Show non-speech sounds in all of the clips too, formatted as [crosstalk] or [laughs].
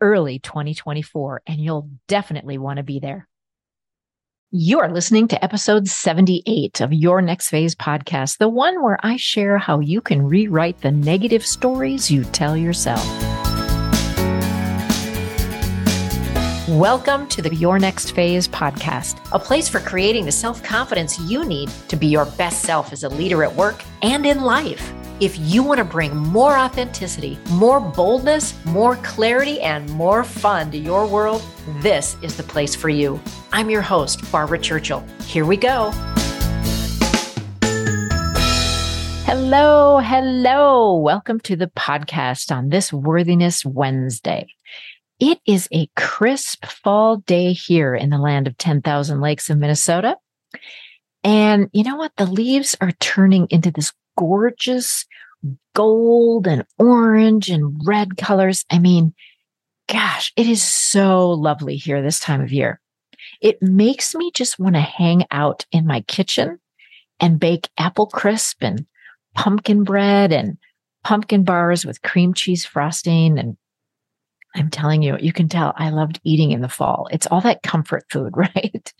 early 2024, and you'll definitely want to be there. You are listening to episode 78 of Your Next Phase podcast, the one where I share how you can rewrite the negative stories you tell yourself. Welcome to the Your Next Phase podcast, a place for creating the self confidence you need to be your best self as a leader at work and in life. If you want to bring more authenticity, more boldness, more clarity, and more fun to your world, this is the place for you. I'm your host, Barbara Churchill. Here we go. Hello, hello. Welcome to the podcast on this Worthiness Wednesday. It is a crisp fall day here in the land of 10,000 lakes of Minnesota. And you know what? The leaves are turning into this gorgeous gold and orange and red colors. I mean, gosh, it is so lovely here this time of year. It makes me just want to hang out in my kitchen and bake apple crisp and pumpkin bread and pumpkin bars with cream cheese frosting. And I'm telling you, you can tell I loved eating in the fall. It's all that comfort food, [laughs] right?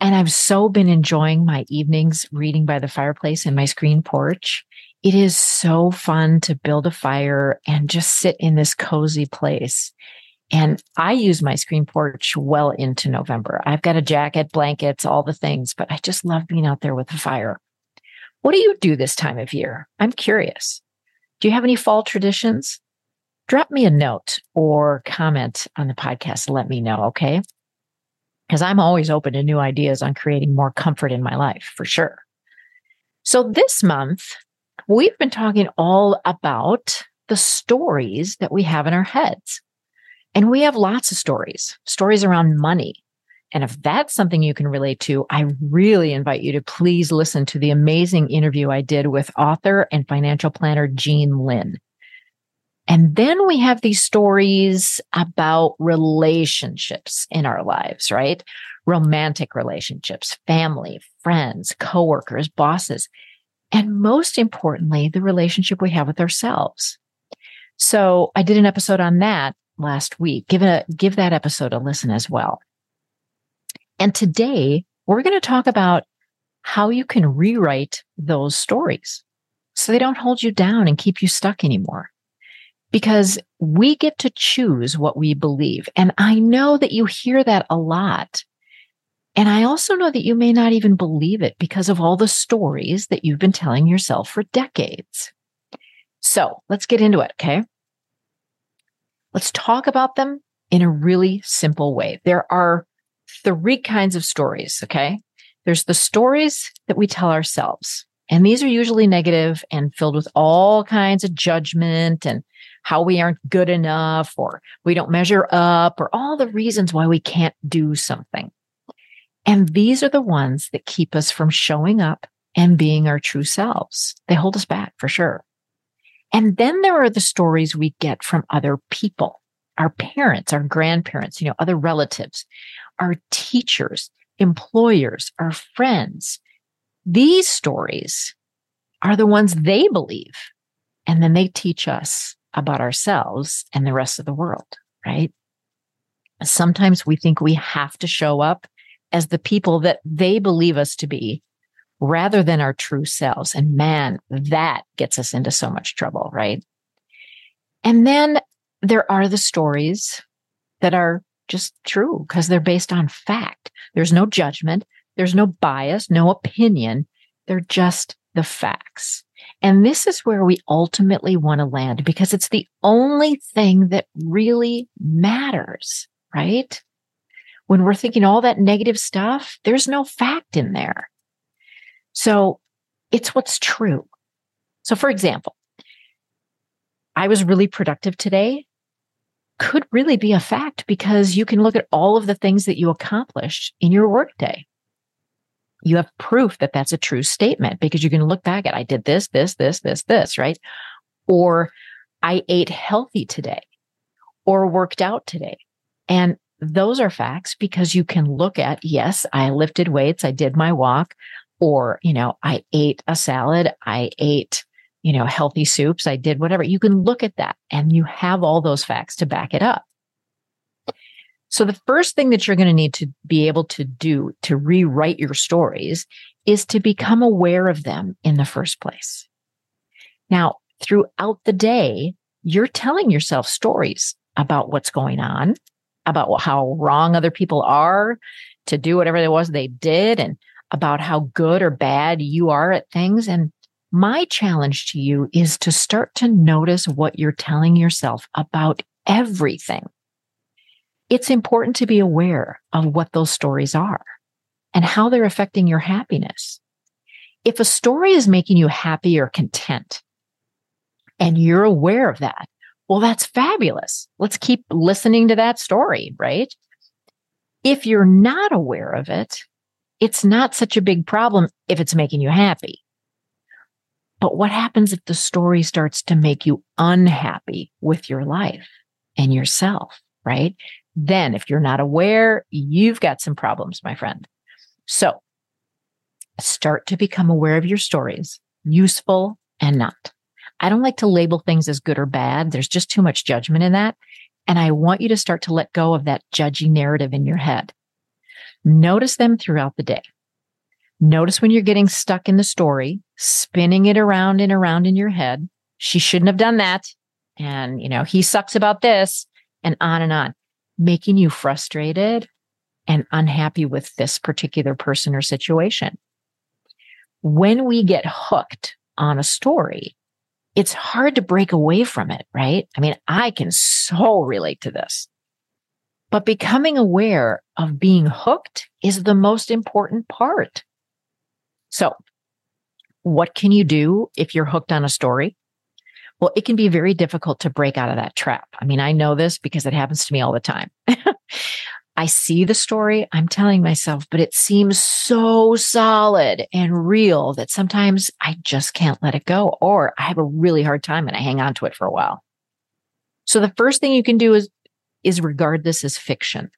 And I've so been enjoying my evenings reading by the fireplace in my screen porch. It is so fun to build a fire and just sit in this cozy place. And I use my screen porch well into November. I've got a jacket, blankets, all the things, but I just love being out there with the fire. What do you do this time of year? I'm curious. Do you have any fall traditions? Drop me a note or comment on the podcast. Let me know. Okay because I'm always open to new ideas on creating more comfort in my life for sure. So this month, we've been talking all about the stories that we have in our heads. And we have lots of stories, stories around money. And if that's something you can relate to, I really invite you to please listen to the amazing interview I did with author and financial planner Jean Lynn. And then we have these stories about relationships in our lives, right? Romantic relationships, family, friends, coworkers, bosses, and most importantly, the relationship we have with ourselves. So I did an episode on that last week. Give a, give that episode a listen as well. And today we're going to talk about how you can rewrite those stories so they don't hold you down and keep you stuck anymore because we get to choose what we believe. And I know that you hear that a lot. And I also know that you may not even believe it because of all the stories that you've been telling yourself for decades. So let's get into it. Okay. Let's talk about them in a really simple way. There are three kinds of stories. Okay. There's the stories that we tell ourselves. And these are usually negative and filled with all kinds of judgment and how we aren't good enough or we don't measure up or all the reasons why we can't do something. And these are the ones that keep us from showing up and being our true selves. They hold us back for sure. And then there are the stories we get from other people, our parents, our grandparents, you know, other relatives, our teachers, employers, our friends. These stories are the ones they believe. And then they teach us about ourselves and the rest of the world, right? Sometimes we think we have to show up as the people that they believe us to be rather than our true selves. And man, that gets us into so much trouble, right? And then there are the stories that are just true because they're based on fact. There's no judgment. There's no bias, no opinion. They're just the facts. And this is where we ultimately want to land because it's the only thing that really matters, right? When we're thinking all that negative stuff, there's no fact in there. So it's what's true. So, for example, I was really productive today could really be a fact because you can look at all of the things that you accomplished in your workday. You have proof that that's a true statement because you can look back at, I did this, this, this, this, this, right? Or I ate healthy today or worked out today. And those are facts because you can look at, yes, I lifted weights. I did my walk or, you know, I ate a salad. I ate you know, healthy soups. I did whatever. You can look at that and you have all those facts to back it up. So the first thing that you're going to need to be able to do to rewrite your stories is to become aware of them in the first place. Now, throughout the day, you're telling yourself stories about what's going on, about how wrong other people are to do whatever it was they did and about how good or bad you are at things. And my challenge to you is to start to notice what you're telling yourself about everything. It's important to be aware of what those stories are and how they're affecting your happiness. If a story is making you happy or content and you're aware of that, well, that's fabulous. Let's keep listening to that story, right? If you're not aware of it, it's not such a big problem if it's making you happy. But what happens if the story starts to make you unhappy with your life and yourself, right? Then, if you're not aware, you've got some problems, my friend. So start to become aware of your stories, useful and not. I don't like to label things as good or bad. There's just too much judgment in that. And I want you to start to let go of that judgy narrative in your head. Notice them throughout the day. Notice when you're getting stuck in the story, spinning it around and around in your head. She shouldn't have done that. And, you know, he sucks about this and on and on, making you frustrated and unhappy with this particular person or situation. When we get hooked on a story, it's hard to break away from it, right? I mean, I can so relate to this. But becoming aware of being hooked is the most important part. So, what can you do if you're hooked on a story? Well, it can be very difficult to break out of that trap. I mean, I know this because it happens to me all the time. [laughs] I see the story, I'm telling myself, but it seems so solid and real that sometimes I just can't let it go, or I have a really hard time and I hang on to it for a while. So the first thing you can do is, is regard this as fiction.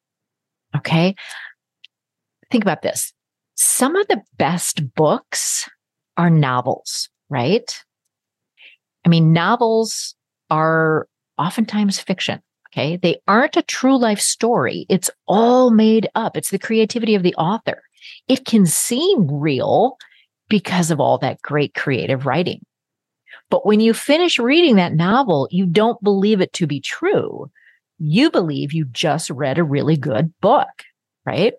Okay. Think about this some of the best books are novels, right? I mean, novels are oftentimes fiction. Okay. They aren't a true life story. It's all made up. It's the creativity of the author. It can seem real because of all that great creative writing. But when you finish reading that novel, you don't believe it to be true. You believe you just read a really good book, right?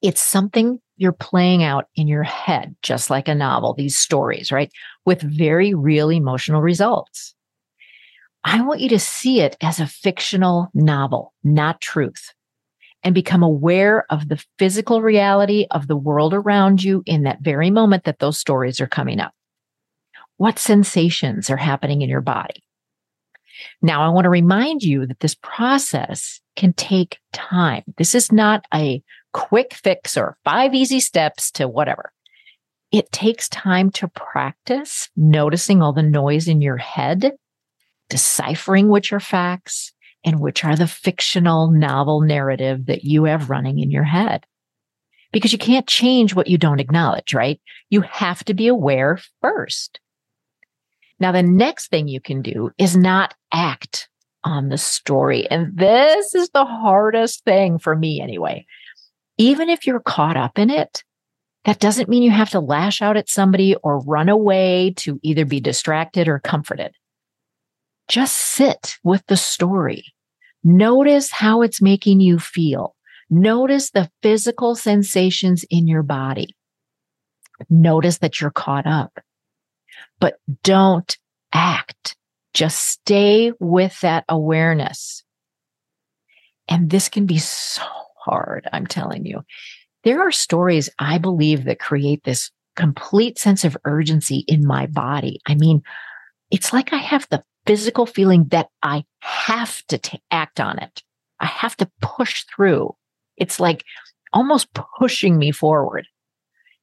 It's something you're playing out in your head, just like a novel, these stories, right? With very real emotional results. I want you to see it as a fictional novel, not truth, and become aware of the physical reality of the world around you in that very moment that those stories are coming up. What sensations are happening in your body? Now, I want to remind you that this process can take time. This is not a quick fix or five easy steps to whatever. It takes time to practice noticing all the noise in your head, deciphering which are facts and which are the fictional novel narrative that you have running in your head. Because you can't change what you don't acknowledge, right? You have to be aware first. Now, the next thing you can do is not act on the story. And this is the hardest thing for me anyway even if you're caught up in it, that doesn't mean you have to lash out at somebody or run away to either be distracted or comforted. Just sit with the story. Notice how it's making you feel. Notice the physical sensations in your body. Notice that you're caught up, but don't act. Just stay with that awareness. And this can be so hard. I'm telling you. There are stories I believe that create this complete sense of urgency in my body. I mean, it's like I have the physical feeling that I have to t- act on it. I have to push through. It's like almost pushing me forward.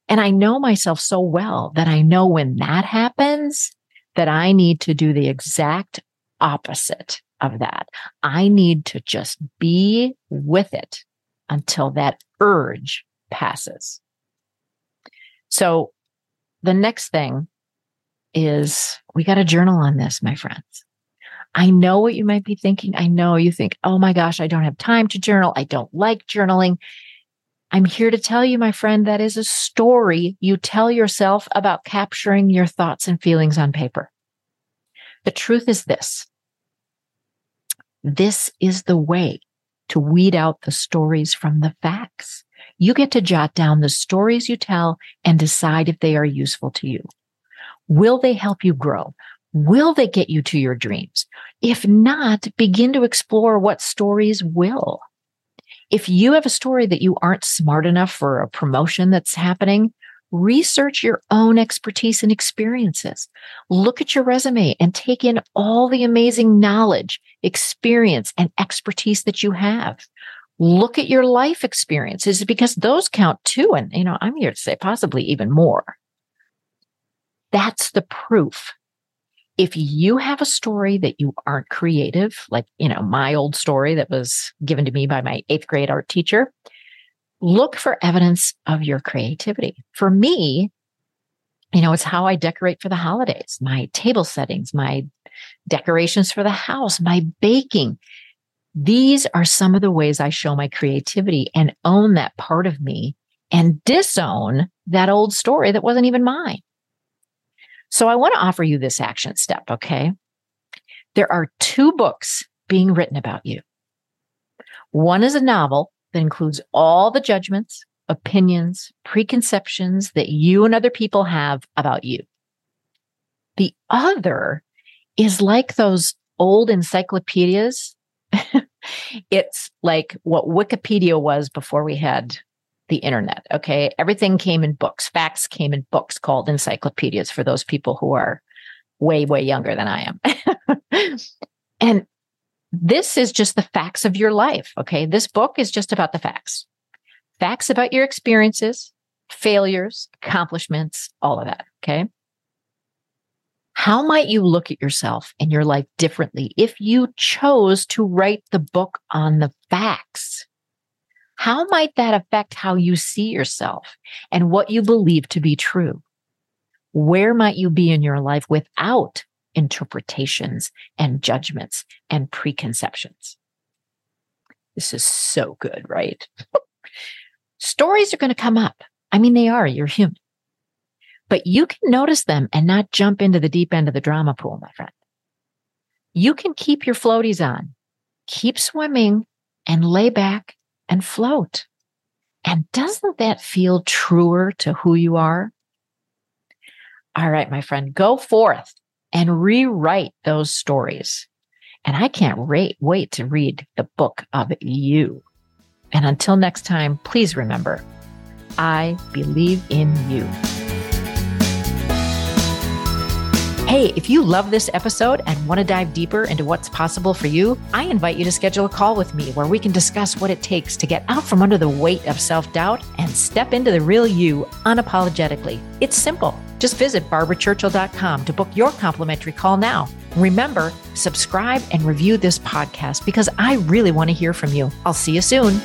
And I know myself so well that I know when that happens, that I need to do the exact opposite of that. I need to just be with it until that urge passes. So the next thing is we got to journal on this, my friends. I know what you might be thinking. I know you think, oh my gosh, I don't have time to journal. I don't like journaling. I'm here to tell you, my friend, that is a story you tell yourself about capturing your thoughts and feelings on paper. The truth is this. This is the way to weed out the stories from the facts. You get to jot down the stories you tell and decide if they are useful to you. Will they help you grow? Will they get you to your dreams? If not, begin to explore what stories will. If you have a story that you aren't smart enough for a promotion that's happening, research your own expertise and experiences. Look at your resume and take in all the amazing knowledge, experience, and expertise that you have. Look at your life experiences because those count too. And, you know, I'm here to say possibly even more. That's the proof if you have a story that you aren't creative, like, you know, my old story that was given to me by my eighth grade art teacher, look for evidence of your creativity. For me, you know, it's how I decorate for the holidays, my table settings, my decorations for the house, my baking. These are some of the ways I show my creativity and own that part of me and disown that old story that wasn't even mine. So I want to offer you this action step, okay? There are two books being written about you. One is a novel that includes all the judgments, opinions, preconceptions that you and other people have about you. The other is like those old encyclopedias. [laughs] it's like what Wikipedia was before we had the internet. Okay. Everything came in books. Facts came in books called encyclopedias for those people who are way, way younger than I am. [laughs] and this is just the facts of your life. Okay. This book is just about the facts facts about your experiences, failures, accomplishments, all of that. Okay. How might you look at yourself and your life differently if you chose to write the book on the facts? How might that affect how you see yourself and what you believe to be true? Where might you be in your life without interpretations and judgments and preconceptions? This is so good, right? Stories are going to come up. I mean, they are, you're human. But you can notice them and not jump into the deep end of the drama pool, my friend. You can keep your floaties on, keep swimming, and lay back and float. And doesn't that feel truer to who you are? All right, my friend, go forth and rewrite those stories. And I can't wait, wait to read the book of you. And until next time, please remember, I believe in you. Hey, if you love this episode and want to dive deeper into what's possible for you, I invite you to schedule a call with me where we can discuss what it takes to get out from under the weight of self doubt and step into the real you unapologetically. It's simple. Just visit barbarachurchill.com to book your complimentary call now. Remember, subscribe and review this podcast because I really want to hear from you. I'll see you soon.